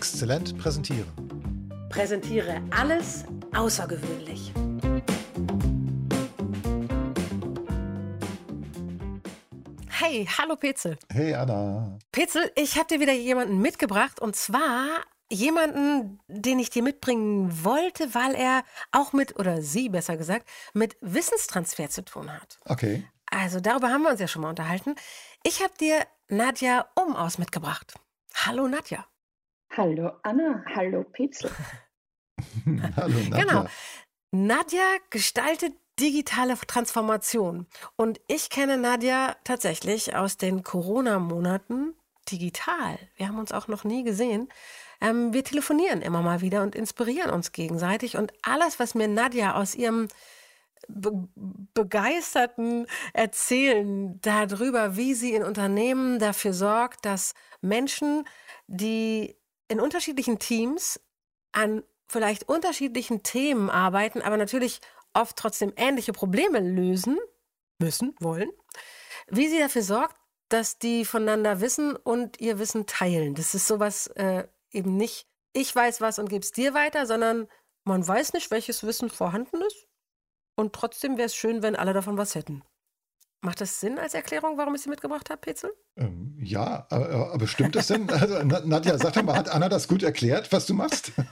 Exzellent präsentieren. Präsentiere alles außergewöhnlich. Hey, hallo Petzel. Hey Anna. Petzel, ich habe dir wieder jemanden mitgebracht und zwar jemanden, den ich dir mitbringen wollte, weil er auch mit, oder sie besser gesagt, mit Wissenstransfer zu tun hat. Okay. Also darüber haben wir uns ja schon mal unterhalten. Ich habe dir Nadja Umaus mitgebracht. Hallo Nadja. Hallo Anna, hallo Petzel. Hallo Nadja. Genau. Nadja gestaltet digitale Transformation. Und ich kenne Nadja tatsächlich aus den Corona-Monaten digital. Wir haben uns auch noch nie gesehen. Ähm, wir telefonieren immer mal wieder und inspirieren uns gegenseitig. Und alles, was mir Nadja aus ihrem be begeisterten Erzählen darüber, wie sie in Unternehmen dafür sorgt, dass Menschen, die in unterschiedlichen Teams an vielleicht unterschiedlichen Themen arbeiten, aber natürlich oft trotzdem ähnliche Probleme lösen müssen, wollen, wie sie dafür sorgt, dass die voneinander wissen und ihr Wissen teilen. Das ist sowas äh, eben nicht, ich weiß was und gebe es dir weiter, sondern man weiß nicht, welches Wissen vorhanden ist. Und trotzdem wäre es schön, wenn alle davon was hätten. Macht das Sinn als Erklärung, warum ich sie mitgebracht habe, Petzel? Ähm, ja, aber, aber stimmt das denn? Also, Nadja, sag doch mal, hat Anna das gut erklärt, was du machst?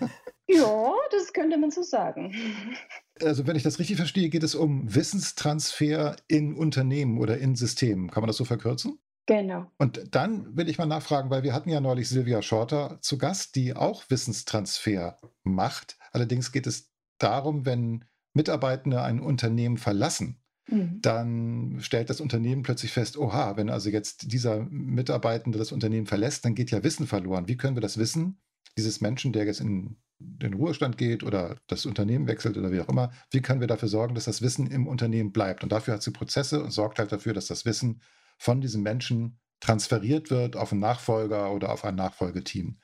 Ja, das könnte man so sagen. Also, wenn ich das richtig verstehe, geht es um Wissenstransfer in Unternehmen oder in Systemen. Kann man das so verkürzen? Genau. Und dann will ich mal nachfragen, weil wir hatten ja neulich Silvia Schorter zu Gast, die auch Wissenstransfer macht. Allerdings geht es darum, wenn Mitarbeitende ein Unternehmen verlassen, Mhm. dann stellt das Unternehmen plötzlich fest, oha, wenn also jetzt dieser Mitarbeitende das Unternehmen verlässt, dann geht ja Wissen verloren. Wie können wir das Wissen dieses Menschen, der jetzt in den Ruhestand geht oder das Unternehmen wechselt oder wie auch immer, wie können wir dafür sorgen, dass das Wissen im Unternehmen bleibt? Und dafür hat sie Prozesse und sorgt halt dafür, dass das Wissen von diesem Menschen transferiert wird auf einen Nachfolger oder auf ein Nachfolgeteam.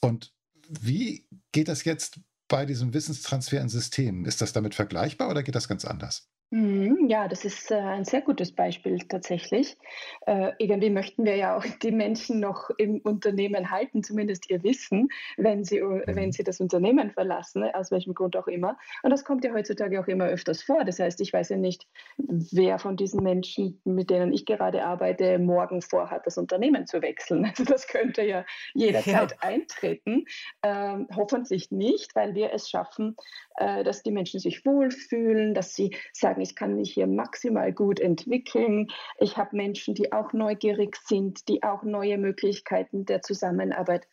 Und wie geht das jetzt bei diesem Wissenstransfer in Systemen? Ist das damit vergleichbar oder geht das ganz anders? Mhm, Ja, das ist äh, ein sehr gutes Beispiel tatsächlich. Äh, irgendwie möchten wir ja auch die Menschen noch im Unternehmen halten, zumindest ihr Wissen, wenn sie, äh, wenn Mhm. sie das Unternehmen verlassen, aus welchem Grund auch immer. Und das kommt ja heutzutage auch immer öfters vor. Das heißt, ich weiß ja nicht, wer von diesen Menschen, mit denen ich gerade arbeite, morgen vorhat, das Unternehmen zu wechseln. Also das könnte ja jederzeit eintreten. Ähm, hoffentlich nicht, weil wir es schaffen, äh, dass die Menschen sich wohlfühlen, dass sie sagen, ich kann mich hier maximal gut entwickeln. Ich habe Menschen, die auch neugierig sind, die auch neue Möglichkeiten der Zusammenarbeit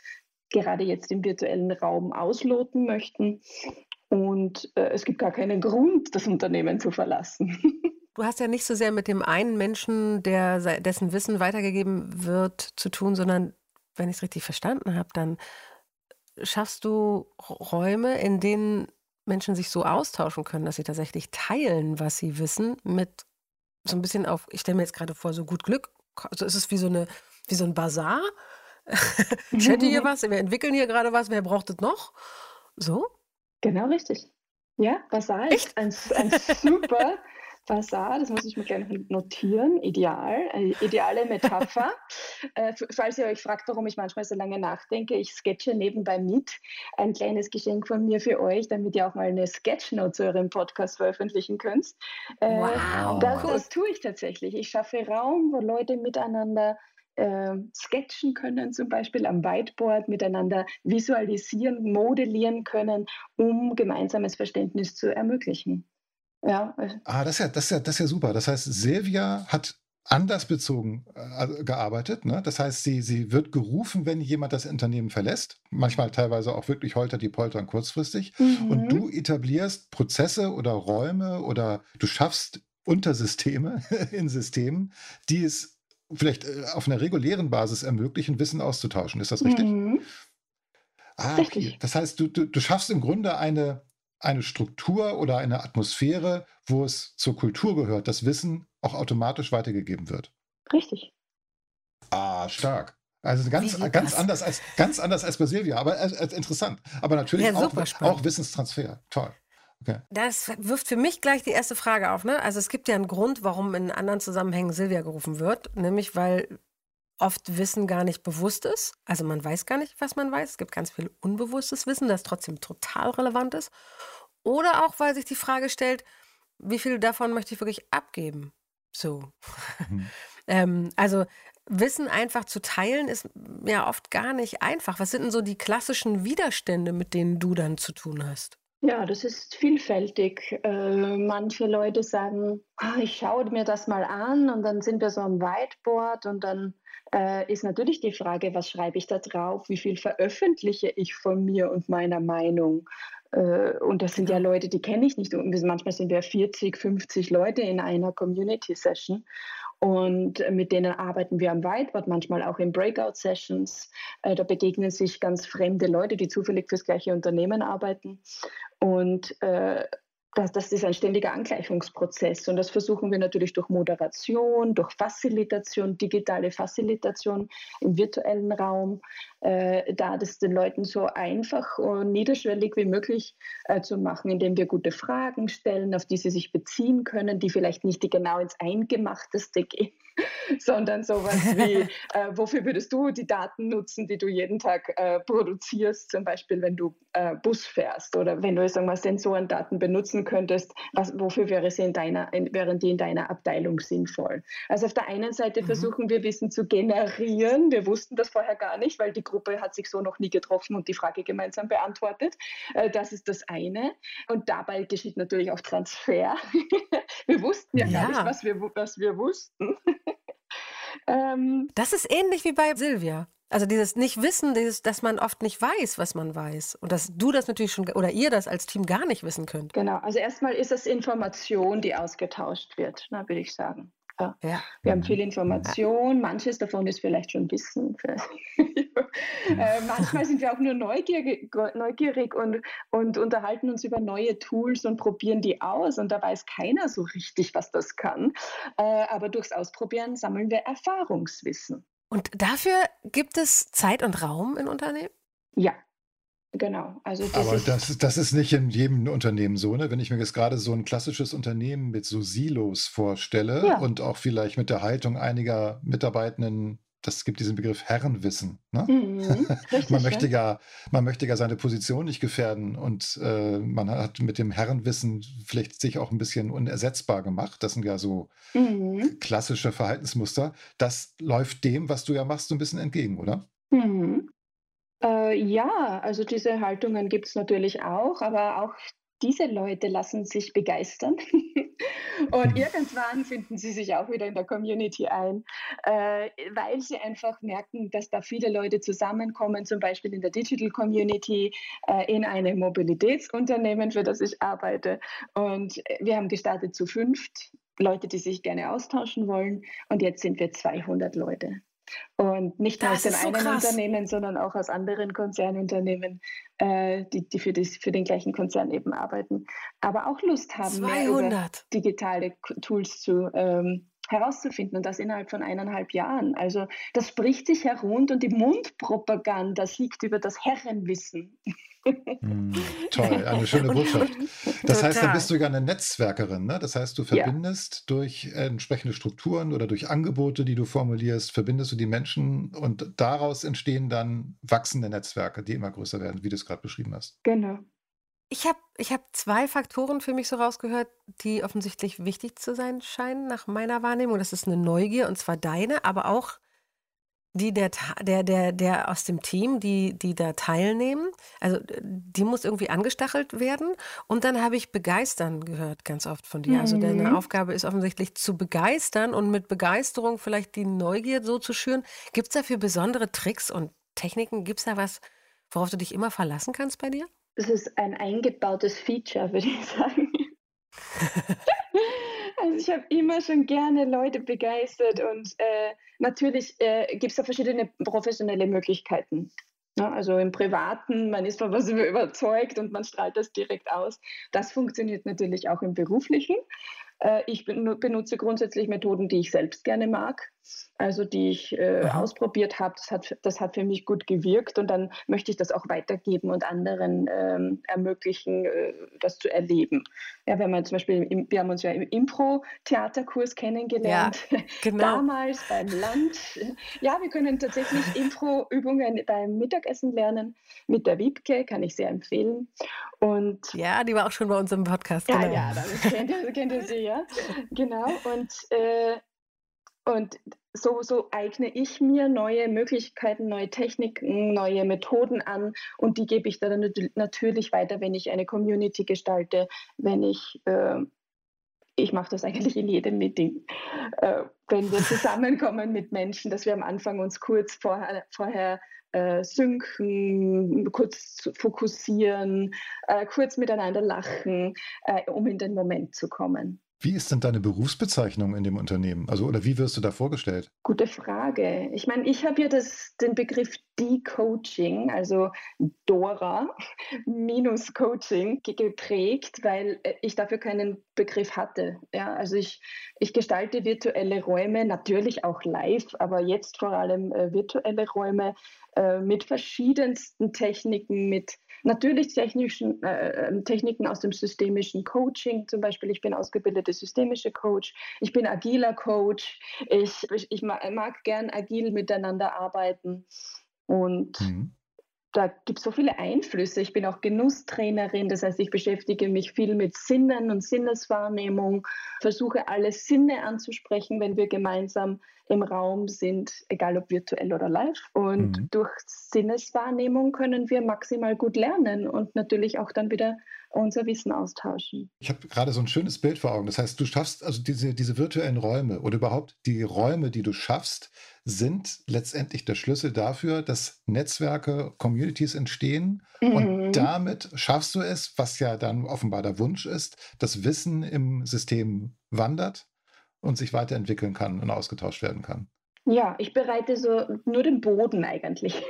gerade jetzt im virtuellen Raum ausloten möchten. Und äh, es gibt gar keinen Grund, das Unternehmen zu verlassen. Du hast ja nicht so sehr mit dem einen Menschen, der, se- dessen Wissen weitergegeben wird, zu tun, sondern wenn ich es richtig verstanden habe, dann schaffst du Räume, in denen Menschen sich so austauschen können, dass sie tatsächlich teilen, was sie wissen, mit so ein bisschen auf, ich stelle mir jetzt gerade vor, so gut Glück. Also es ist wie so eine, wie so ein Bazar. ich hätte hier was, wir entwickeln hier gerade was, wer braucht es noch? So? Genau richtig. Ja, Basar Echt? ist ein, ein super Basar, das muss ich mir gleich notieren. Ideal, eine ideale Metapher. äh, falls ihr euch fragt, warum ich manchmal so lange nachdenke, ich sketche nebenbei mit. Ein kleines Geschenk von mir für euch, damit ihr auch mal eine Sketchnote zu eurem Podcast veröffentlichen könnt. Äh, Wow, das, das tue ich tatsächlich. Ich schaffe Raum, wo Leute miteinander ähm, sketchen können, zum Beispiel am Whiteboard, miteinander visualisieren, modellieren können, um gemeinsames Verständnis zu ermöglichen. Ja, Ah, das ist ja, das ist ja, das ist ja super. Das heißt, Silvia hat anders bezogen äh, gearbeitet. Ne? Das heißt, sie, sie wird gerufen, wenn jemand das Unternehmen verlässt. Manchmal teilweise auch wirklich holter die Poltern kurzfristig. Und mhm. du etablierst Prozesse oder Räume oder du schaffst Untersysteme in Systemen, die es vielleicht äh, auf einer regulären Basis ermöglichen, Wissen auszutauschen. Ist das richtig? Mhm. Ah, okay. Richtig. Das heißt, du, du, du schaffst im Grunde eine, eine Struktur oder eine Atmosphäre, wo es zur Kultur gehört, dass Wissen auch automatisch weitergegeben wird. Richtig. Ah, stark. Also ganz, ganz, das? anders als, ganz anders als bei Silvia, aber äh, äh, interessant. Aber natürlich Ja, auch, auch Wissenstransfer. Toll. Okay. Das wirft für mich gleich die erste Frage auf. Ne? Also es gibt ja einen Grund, warum in anderen Zusammenhängen Silvia gerufen wird, nämlich weil oft Wissen gar nicht bewusst ist. Also man weiß gar nicht, was man weiß. Es gibt ganz viel unbewusstes Wissen, das trotzdem total relevant ist. Oder auch, weil sich die Frage stellt, wie viel davon möchte ich wirklich abgeben? So. Mhm. ähm, also Wissen einfach zu teilen ist ja oft gar nicht einfach. Was sind denn so die klassischen Widerstände, mit denen du dann zu tun hast? Ja, das ist vielfältig. Äh, manche Leute sagen, ah, ich schaue mir das mal an und dann sind wir so am Whiteboard und dann äh, ist natürlich die Frage, was schreibe ich da drauf? Wie viel veröffentliche ich von mir und meiner Meinung? Äh, und das sind ja. Leute, die kenne ich nicht. Und manchmal sind wir 40, 50 Leute in einer Community-Session. Und mit denen arbeiten wir am Whiteboard, manchmal auch in Breakout-Sessions. Da begegnen sich ganz fremde Leute, die zufällig fürs gleiche Unternehmen arbeiten. Und äh, das, das ist ein ständiger Angleichungsprozess. Und das versuchen wir natürlich durch Moderation, durch Facilitation, digitale Facilitation im virtuellen Raum, äh, da das den Leuten so einfach und niederschwellig wie möglich äh, zu machen, indem wir gute Fragen stellen, auf die sie sich beziehen können, die vielleicht nicht genau ins Eingemachteste gehen, sondern sowas wie, äh, wofür würdest du die Daten nutzen, die du jeden Tag äh, produzierst, zum Beispiel wenn du äh, Bus fährst oder wenn du sagen wir, Sensorendaten benutzen könntest, was, wofür wäre sie in deiner, in, wären die in deiner Abteilung sinnvoll? Also auf der einen Seite mhm. versuchen wir Wissen zu generieren. Wir wussten das vorher gar nicht, weil die Gruppe hat sich so noch nie getroffen und die Frage gemeinsam beantwortet. Äh, das ist das eine. Und dabei geschieht natürlich auch Transfer. wir wussten ja, ja. gar nicht, was wir, was wir wussten. ähm, das ist ähnlich wie bei Silvia. Also dieses Nicht-Wissen, dieses, dass man oft nicht weiß, was man weiß. Und dass du das natürlich schon oder ihr das als Team gar nicht wissen könnt. Genau, also erstmal ist es Information, die ausgetauscht wird, ne, würde ich sagen. Ja. ja. Wir haben viel Information, manches davon ist vielleicht schon Wissen. äh, manchmal sind wir auch nur neugierig, neugierig und, und unterhalten uns über neue Tools und probieren die aus. Und da weiß keiner so richtig, was das kann. Äh, aber durchs Ausprobieren sammeln wir Erfahrungswissen. Und dafür gibt es Zeit und Raum in Unternehmen? Ja, Genau. Also das Aber ist das, das ist nicht in jedem Unternehmen so, ne? Wenn ich mir jetzt gerade so ein klassisches Unternehmen mit so Silos vorstelle ja. und auch vielleicht mit der Haltung einiger Mitarbeitenden, das gibt diesen Begriff Herrenwissen. Ne? Mhm, richtig, man, möchte ja, man möchte ja seine Position nicht gefährden und äh, man hat mit dem Herrenwissen vielleicht sich auch ein bisschen unersetzbar gemacht. Das sind ja so mhm. klassische Verhaltensmuster. Das läuft dem, was du ja machst, so ein bisschen entgegen, oder? Mhm. Äh, ja, also diese Haltungen gibt es natürlich auch, aber auch diese Leute lassen sich begeistern. und mhm. irgendwann finden sie sich auch wieder in der Community ein, äh, weil sie einfach merken, dass da viele Leute zusammenkommen, zum Beispiel in der Digital Community, äh, in einem Mobilitätsunternehmen, für das ich arbeite. Und wir haben gestartet zu fünft. Leute, die sich gerne austauschen wollen. Und jetzt sind wir 200 Leute. Und nicht nur aus so einen krass. Unternehmen, sondern auch aus anderen Konzernunternehmen, äh, die, die, für, das, für den gleichen Konzern eben arbeiten. Aber auch Lust haben, 200. mehr über digitale Tools zu ähm, herauszufinden und das innerhalb von eineinhalb Jahren. Also das spricht sich herund und die Mundpropaganda siegt über das Herrenwissen. Mm, toll, eine schöne Botschaft. Das heißt, dann bist du ja eine Netzwerkerin. Ne? Das heißt, du verbindest ja. durch entsprechende Strukturen oder durch Angebote, die du formulierst, verbindest du die Menschen und daraus entstehen dann wachsende Netzwerke, die immer größer werden, wie du es gerade beschrieben hast. Genau. Ich habe ich hab zwei Faktoren für mich so rausgehört, die offensichtlich wichtig zu sein scheinen, nach meiner Wahrnehmung. Das ist eine Neugier, und zwar deine, aber auch die der, der, der, der aus dem Team, die, die da teilnehmen. Also die muss irgendwie angestachelt werden. Und dann habe ich begeistern gehört, ganz oft von dir. Also deine mhm. Aufgabe ist offensichtlich zu begeistern und mit Begeisterung vielleicht die Neugier so zu schüren. Gibt es dafür besondere Tricks und Techniken? Gibt es da was, worauf du dich immer verlassen kannst bei dir? Das ist ein eingebautes Feature, würde ich sagen. also ich habe immer schon gerne Leute begeistert und äh, natürlich äh, gibt es da verschiedene professionelle Möglichkeiten. Ja, also im Privaten, man ist von was überzeugt und man strahlt das direkt aus. Das funktioniert natürlich auch im Beruflichen. Äh, ich benutze grundsätzlich Methoden, die ich selbst gerne mag. Also die ich äh, ausprobiert habe. Das hat, das hat für mich gut gewirkt und dann möchte ich das auch weitergeben und anderen ähm, ermöglichen, äh, das zu erleben. Ja, wenn man zum Beispiel, im, wir haben uns ja im Impro-Theaterkurs kennengelernt, ja, genau. damals beim Land. Ja, wir können tatsächlich Impro-Übungen beim Mittagessen lernen mit der Wiebke, kann ich sehr empfehlen. Und ja, die war auch schon bei uns im Podcast. Genau. Ja, ja, dann kennt ihr, kennt ihr sie, ja. Genau. Und äh, und so, so eigne ich mir neue Möglichkeiten, neue Techniken, neue Methoden an und die gebe ich dann natürlich weiter, wenn ich eine Community gestalte, wenn ich, äh, ich mache das eigentlich in jedem Meeting, äh, wenn wir zusammenkommen mit Menschen, dass wir am Anfang uns kurz vorher, vorher äh, synken, kurz fokussieren, äh, kurz miteinander lachen, äh, um in den Moment zu kommen. Wie ist denn deine Berufsbezeichnung in dem Unternehmen? Also, oder wie wirst du da vorgestellt? Gute Frage. Ich meine, ich habe ja das, den Begriff De-Coaching, also Dora minus Coaching geprägt, weil äh, ich dafür keinen Begriff hatte. Ja, also ich, ich gestalte virtuelle Räume, natürlich auch live, aber jetzt vor allem äh, virtuelle Räume äh, mit verschiedensten Techniken, mit natürlich technischen äh, ähm, Techniken aus dem systemischen Coaching. Zum Beispiel, ich bin ausgebildete systemische Coach, ich bin agiler Coach, ich, ich, ich mag gern agil miteinander arbeiten. Und mhm da gibt es so viele Einflüsse. Ich bin auch Genusstrainerin, das heißt, ich beschäftige mich viel mit Sinnen und Sinneswahrnehmung, versuche alle Sinne anzusprechen, wenn wir gemeinsam im Raum sind, egal ob virtuell oder live. Und mhm. durch Sinneswahrnehmung können wir maximal gut lernen und natürlich auch dann wieder unser Wissen austauschen. Ich habe gerade so ein schönes Bild vor Augen. Das heißt, du schaffst also diese, diese virtuellen Räume oder überhaupt die Räume, die du schaffst, sind letztendlich der Schlüssel dafür, dass Netzwerke, Communities entstehen. Mhm. Und damit schaffst du es, was ja dann offenbar der Wunsch ist, dass Wissen im System wandert und sich weiterentwickeln kann und ausgetauscht werden kann. Ja, ich bereite so nur den Boden eigentlich.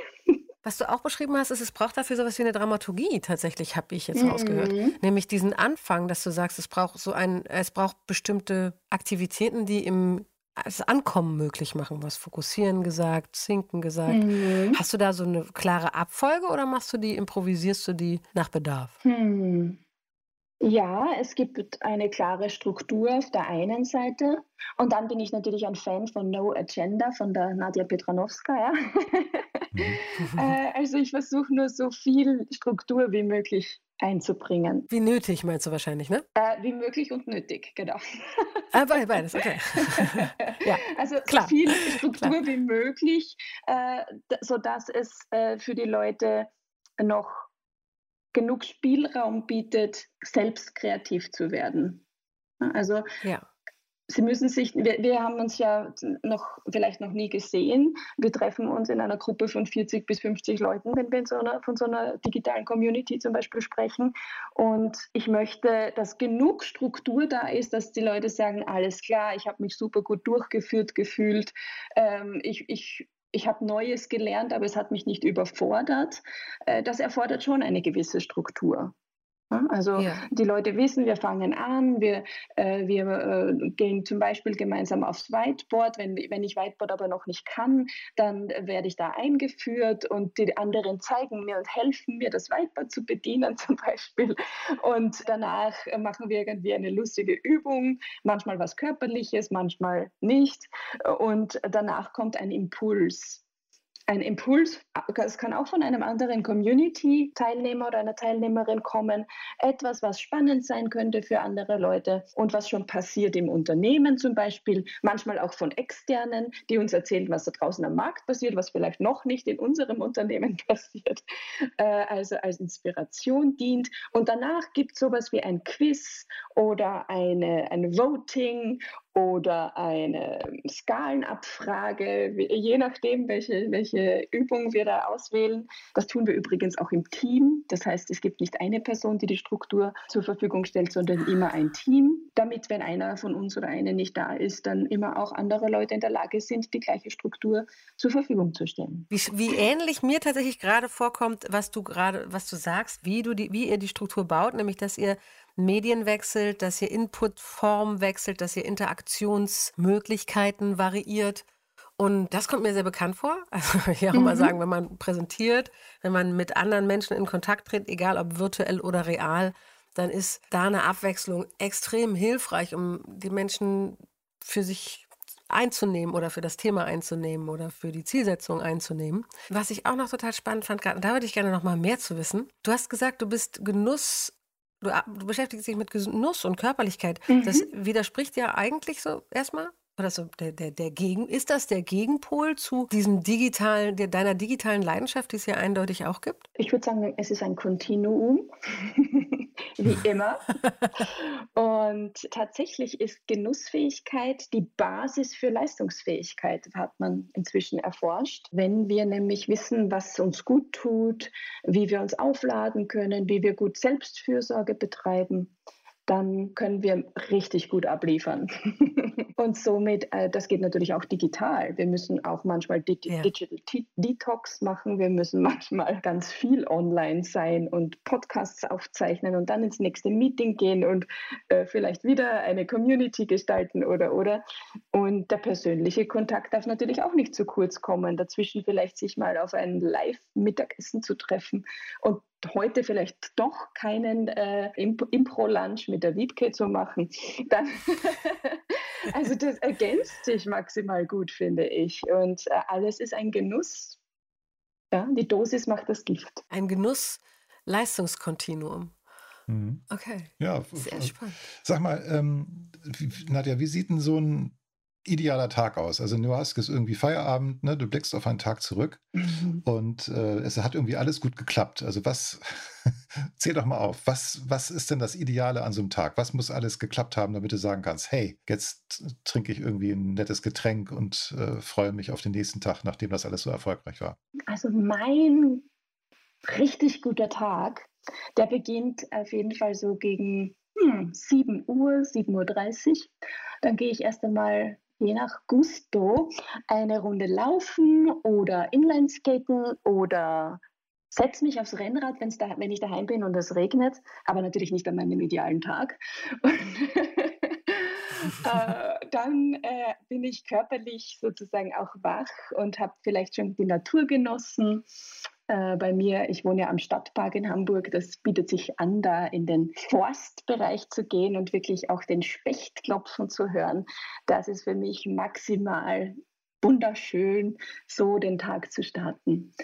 Was du auch beschrieben hast, ist, es braucht dafür sowas wie eine Dramaturgie, tatsächlich, habe ich jetzt mhm. rausgehört. Nämlich diesen Anfang, dass du sagst, es braucht so ein, es braucht bestimmte Aktivitäten, die im das Ankommen möglich machen. Was Fokussieren gesagt, Sinken gesagt. Mhm. Hast du da so eine klare Abfolge oder machst du die, improvisierst du die nach Bedarf? Hm. Ja, es gibt eine klare Struktur auf der einen Seite. Und dann bin ich natürlich ein Fan von No Agenda von der Nadja Petranowska. Ja? Mhm. äh, also ich versuche nur so viel Struktur wie möglich einzubringen. Wie nötig meinst du wahrscheinlich, ne? Äh, wie möglich und nötig, genau. Ah, beides, okay. ja, also Klar. so viel Struktur Klar. wie möglich, äh, sodass es äh, für die Leute noch genug Spielraum bietet, selbst kreativ zu werden. Also ja. Sie müssen sich, wir, wir, haben uns ja noch vielleicht noch nie gesehen. Wir treffen uns in einer Gruppe von 40 bis 50 Leuten, wenn wir so einer, von so einer digitalen Community zum Beispiel sprechen. Und ich möchte, dass genug Struktur da ist, dass die Leute sagen, alles klar, ich habe mich super gut durchgeführt gefühlt. Ähm, ich, ich ich habe Neues gelernt, aber es hat mich nicht überfordert. Äh, das erfordert schon eine gewisse Struktur. Also ja. die Leute wissen, wir fangen an, wir, äh, wir äh, gehen zum Beispiel gemeinsam aufs Whiteboard. Wenn, wenn ich Whiteboard aber noch nicht kann, dann werde ich da eingeführt und die anderen zeigen mir und helfen mir, das Whiteboard zu bedienen zum Beispiel. Und danach machen wir irgendwie eine lustige Übung, manchmal was Körperliches, manchmal nicht. Und danach kommt ein Impuls ein Impuls, es kann auch von einem anderen Community-Teilnehmer oder einer Teilnehmerin kommen, etwas, was spannend sein könnte für andere Leute und was schon passiert im Unternehmen zum Beispiel, manchmal auch von Externen, die uns erzählen, was da draußen am Markt passiert, was vielleicht noch nicht in unserem Unternehmen passiert, äh, also als Inspiration dient. Und danach gibt es sowas wie ein Quiz oder eine, ein Voting oder eine Skalenabfrage, je nachdem, welche, welche Übung wir da auswählen. Das tun wir übrigens auch im Team. Das heißt, es gibt nicht eine Person, die die Struktur zur Verfügung stellt, sondern immer ein Team, damit, wenn einer von uns oder eine nicht da ist, dann immer auch andere Leute in der Lage sind, die gleiche Struktur zur Verfügung zu stellen. Wie, wie ähnlich mir tatsächlich gerade vorkommt, was du gerade, was du sagst, wie du die, wie ihr die Struktur baut, nämlich dass ihr Medien wechselt, dass ihr Inputform wechselt, dass ihr Interaktionsmöglichkeiten variiert Und das kommt mir sehr bekannt vor. Also ich auch mhm. immer sagen, wenn man präsentiert, wenn man mit anderen Menschen in Kontakt tritt, egal ob virtuell oder real, dann ist da eine Abwechslung extrem hilfreich, um die Menschen für sich einzunehmen oder für das Thema einzunehmen oder für die Zielsetzung einzunehmen. Was ich auch noch total spannend fand, da würde ich gerne noch mal mehr zu wissen. Du hast gesagt, du bist Genuss Du, du, beschäftigst dich mit Genuss und Körperlichkeit. Mhm. Das widerspricht ja eigentlich so erstmal oder so der, der, der Gegen, ist das der Gegenpol zu diesem digitalen, der, deiner digitalen Leidenschaft, die es ja eindeutig auch gibt? Ich würde sagen, es ist ein Kontinuum, wie immer. Und tatsächlich ist Genussfähigkeit die Basis für Leistungsfähigkeit, hat man inzwischen erforscht. Wenn wir nämlich wissen, was uns gut tut, wie wir uns aufladen können, wie wir gut Selbstfürsorge betreiben, dann können wir richtig gut abliefern. und somit, äh, das geht natürlich auch digital. Wir müssen auch manchmal Di ja. Digital Detox machen. Wir müssen manchmal ganz viel online sein und Podcasts aufzeichnen und dann ins nächste Meeting gehen und äh, vielleicht wieder eine Community gestalten oder oder. Und der persönliche Kontakt darf natürlich auch nicht zu kurz kommen. Dazwischen vielleicht sich mal auf ein Live-Mittagessen zu treffen und heute vielleicht doch keinen äh, Impro-Lunch mit der Wiebke zu machen, dann also das ergänzt sich maximal gut, finde ich. Und äh, alles ist ein Genuss. Ja, die Dosis macht das Gift. Ein Genuss-Leistungskontinuum. Mhm. Okay. Ja, sehr spannend. Sag mal, ähm, Nadja, wie sieht denn so ein idealer Tag aus. Also du hast ist irgendwie Feierabend, ne? du blickst auf einen Tag zurück mhm. und äh, es hat irgendwie alles gut geklappt. Also was, zähl doch mal auf, was, was ist denn das Ideale an so einem Tag? Was muss alles geklappt haben, damit du sagen kannst, hey, jetzt trinke ich irgendwie ein nettes Getränk und äh, freue mich auf den nächsten Tag, nachdem das alles so erfolgreich war? Also mein richtig guter Tag, der beginnt auf jeden Fall so gegen hm, 7 Uhr, 7.30 Uhr. Dann gehe ich erst einmal je nach Gusto eine Runde laufen oder Inlineskaten oder setze mich aufs Rennrad, da, wenn ich daheim bin und es regnet, aber natürlich nicht an meinem idealen Tag. äh, dann äh, bin ich körperlich sozusagen auch wach und habe vielleicht schon die Natur genossen äh, bei mir, ich wohne ja am Stadtpark in Hamburg, das bietet sich an, da in den Forstbereich zu gehen und wirklich auch den Specht klopfen zu hören. Das ist für mich maximal wunderschön, so den Tag zu starten.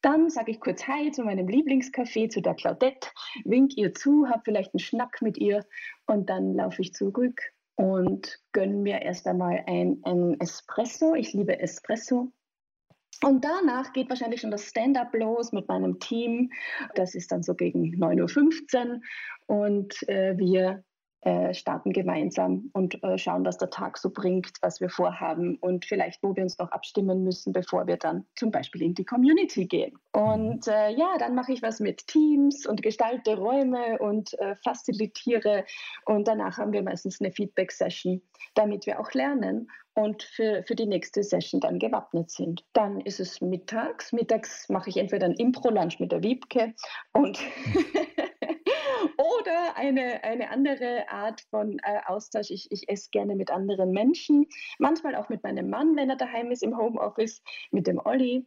Dann sage ich kurz Hi zu meinem Lieblingscafé, zu der Claudette, wink ihr zu, habe vielleicht einen Schnack mit ihr und dann laufe ich zurück und gönne mir erst einmal ein, ein Espresso. Ich liebe Espresso und danach geht wahrscheinlich schon das Stand-up los mit meinem Team. Das ist dann so gegen 9.15 Uhr und äh, wir äh, starten gemeinsam und äh, schauen, was der Tag so bringt, was wir vorhaben und vielleicht, wo wir uns noch abstimmen müssen, bevor wir dann zum Beispiel in die Community gehen. Und äh, ja, dann mache ich was mit Teams und gestalte Räume und äh, facilitiere und danach haben wir meistens eine Feedback-Session, damit wir auch lernen und für, für die nächste Session dann gewappnet sind. Dann ist es mittags. Mittags mache ich entweder ein Impro-Lunch mit der Wiebke und eine, eine andere Art von äh, Austausch. Ich, ich esse gerne mit anderen Menschen, manchmal auch mit meinem Mann, wenn er daheim ist im Homeoffice, mit dem Olli.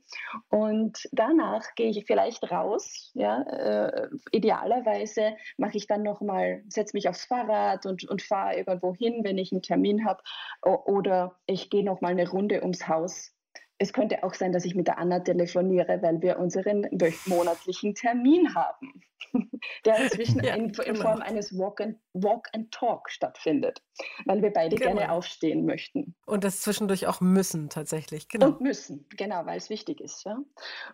Und danach gehe ich vielleicht raus. Ja, äh, idealerweise mache ich dann nochmal, setze mich aufs Fahrrad und, und fahre irgendwo hin, wenn ich einen Termin habe. Oder ich gehe nochmal eine Runde ums Haus es könnte auch sein, dass ich mit der Anna telefoniere, weil wir unseren monatlichen Termin haben, der inzwischen ja, in, in genau. Form eines Walk and, Walk and Talk stattfindet, weil wir beide genau. gerne aufstehen möchten. Und das zwischendurch auch müssen tatsächlich, genau. Und müssen, genau, weil es wichtig ist. Ja.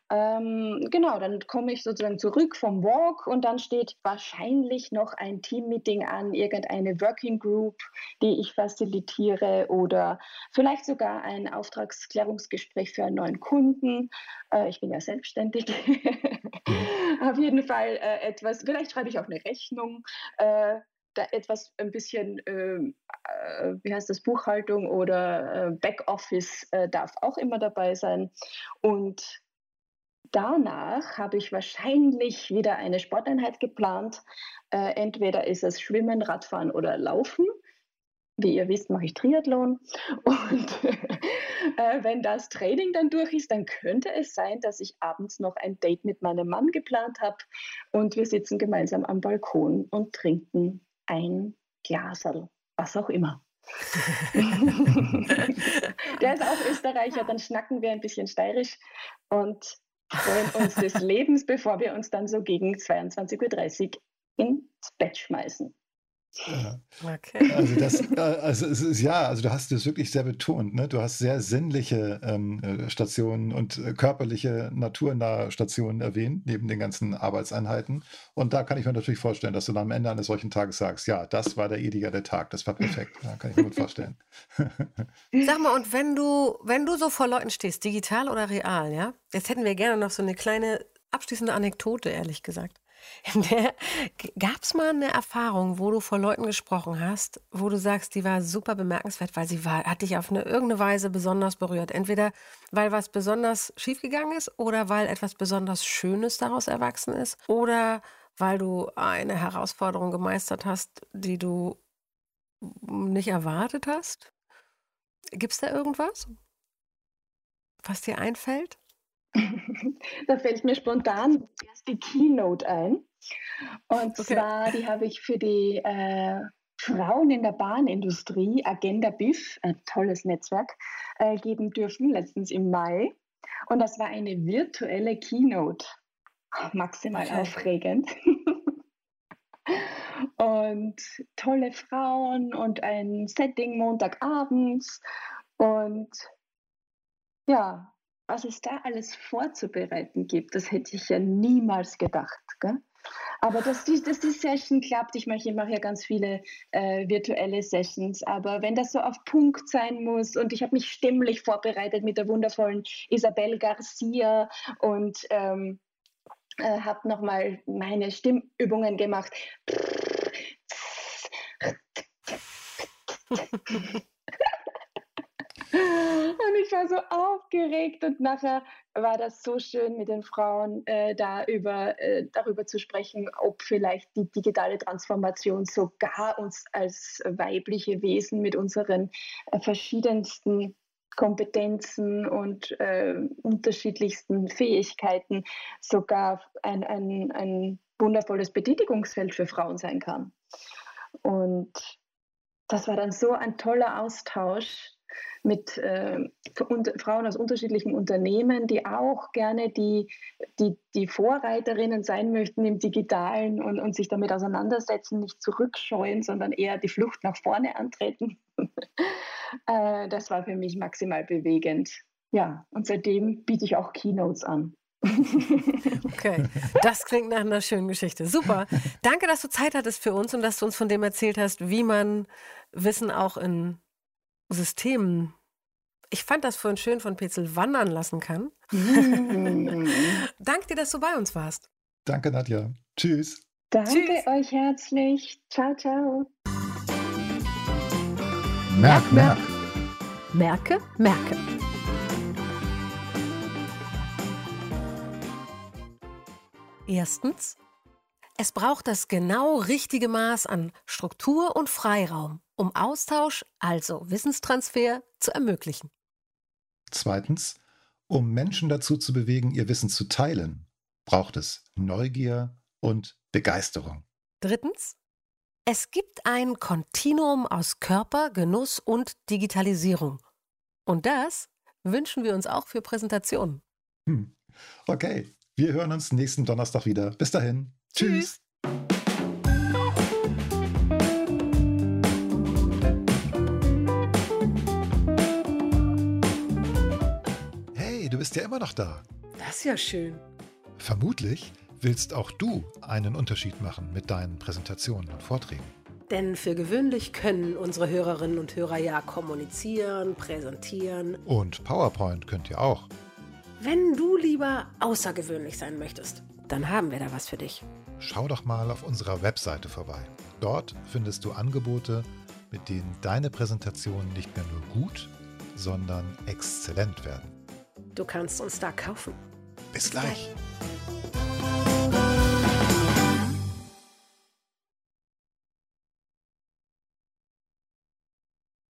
Ähm, genau, dann komme ich sozusagen zurück vom Walk und dann steht wahrscheinlich noch ein Teammeeting an, irgendeine Working Group, die ich facilitiere oder vielleicht sogar ein Auftragsklärungsgespräch Gespräch für einen neuen Kunden. Äh, ich bin ja selbstständig. Auf jeden Fall äh, etwas, vielleicht schreibe ich auch eine Rechnung. Äh, da etwas ein bisschen, ähm, äh, wie heißt das, Buchhaltung oder äh, Backoffice äh, darf auch immer dabei sein. Und danach habe ich wahrscheinlich wieder eine Sporteinheit geplant. entweder ist es Schwimmen, Radfahren oder Laufen. Wie ihr wisst, mache ich Triathlon. Und äh, wenn das Training dann durch ist, dann könnte es sein, dass ich abends noch ein Date mit meinem Mann geplant habe und wir sitzen gemeinsam am Balkon und trinken ein Glasel, was auch immer. Der ist auch Österreicher, dann schnacken wir ein bisschen steirisch und freuen uns des Lebens, bevor wir uns dann so gegen 22.30 Uhr ins Bett schmeißen. Okay. Also das, äh, also es ist ja, also du hast das wirklich sehr betont, ne? Du hast sehr sinnliche ähm, äh, Stationen und äh, körperliche, naturnahe Stationen erwähnt, neben den ganzen Arbeitseinheiten. Und da kann ich mir natürlich vorstellen, dass du dann am Ende eines solchen Tages sagst, ja, das war der Ediger der Tag, das war perfekt. Da kann ich mir gut vorstellen. Sag mal, und wenn du, wenn du so vor Leuten stehst, digital oder real, ja? Jetzt hätten wir gerne noch so eine kleine abschließende Anekdote, ehrlich gesagt. Gab es mal eine Erfahrung, wo du vor Leuten gesprochen hast, wo du sagst, die war super bemerkenswert, weil sie war, hat dich auf eine irgendeine Weise besonders berührt? Entweder weil was besonders schiefgegangen ist oder weil etwas besonders Schönes daraus erwachsen ist oder weil du eine Herausforderung gemeistert hast, die du nicht erwartet hast? Gibt es da irgendwas, was dir einfällt? da fällt mir spontan erst die Keynote ein. Und okay. zwar, die habe ich für die äh, Frauen in der Bahnindustrie, Agenda BIF, ein tolles Netzwerk, äh, geben dürfen, letztens im Mai. Und das war eine virtuelle Keynote. Maximal okay. aufregend. und tolle Frauen und ein Setting Montagabends. Und ja, was es da alles vorzubereiten gibt, das hätte ich ja niemals gedacht. Gell? Aber dass die, dass die Session klappt, ich mache, ich mache ja ganz viele äh, virtuelle Sessions, aber wenn das so auf Punkt sein muss und ich habe mich stimmlich vorbereitet mit der wundervollen Isabel Garcia und ähm, äh, habe nochmal meine Stimmübungen gemacht. Ich war so aufgeregt und nachher war das so schön mit den Frauen äh, da über, äh, darüber zu sprechen, ob vielleicht die digitale Transformation sogar uns als weibliche Wesen mit unseren äh, verschiedensten Kompetenzen und äh, unterschiedlichsten Fähigkeiten sogar ein, ein, ein wundervolles Betätigungsfeld für Frauen sein kann. Und das war dann so ein toller Austausch mit äh, Frauen aus unterschiedlichen Unternehmen, die auch gerne die, die, die Vorreiterinnen sein möchten im Digitalen und, und sich damit auseinandersetzen, nicht zurückscheuen, sondern eher die Flucht nach vorne antreten. äh, das war für mich maximal bewegend. Ja, und seitdem biete ich auch Keynotes an. okay, das klingt nach einer schönen Geschichte. Super. Danke, dass du Zeit hattest für uns und dass du uns von dem erzählt hast, wie man Wissen auch in Systemen ich fand das vorhin schön von Petzel wandern lassen kann. Mm. Danke dir, dass du bei uns warst. Danke, Nadja. Tschüss. Danke Tschüss. euch herzlich. Ciao, ciao. Merk, merk. Merke, merke. Erstens, es braucht das genau richtige Maß an Struktur und Freiraum, um Austausch, also Wissenstransfer, zu ermöglichen. Zweitens, um Menschen dazu zu bewegen, ihr Wissen zu teilen, braucht es Neugier und Begeisterung. Drittens, es gibt ein Kontinuum aus Körper, Genuss und Digitalisierung. Und das wünschen wir uns auch für Präsentationen. Hm. Okay, wir hören uns nächsten Donnerstag wieder. Bis dahin. Tschüss. Tschüss. Bist ja immer noch da. Das ist ja schön. Vermutlich willst auch du einen Unterschied machen mit deinen Präsentationen und Vorträgen. Denn für gewöhnlich können unsere Hörerinnen und Hörer ja kommunizieren, präsentieren. Und PowerPoint könnt ihr auch. Wenn du lieber außergewöhnlich sein möchtest, dann haben wir da was für dich. Schau doch mal auf unserer Webseite vorbei. Dort findest du Angebote, mit denen deine Präsentationen nicht mehr nur gut, sondern exzellent werden. Du kannst uns da kaufen. Bis gleich. Bis gleich.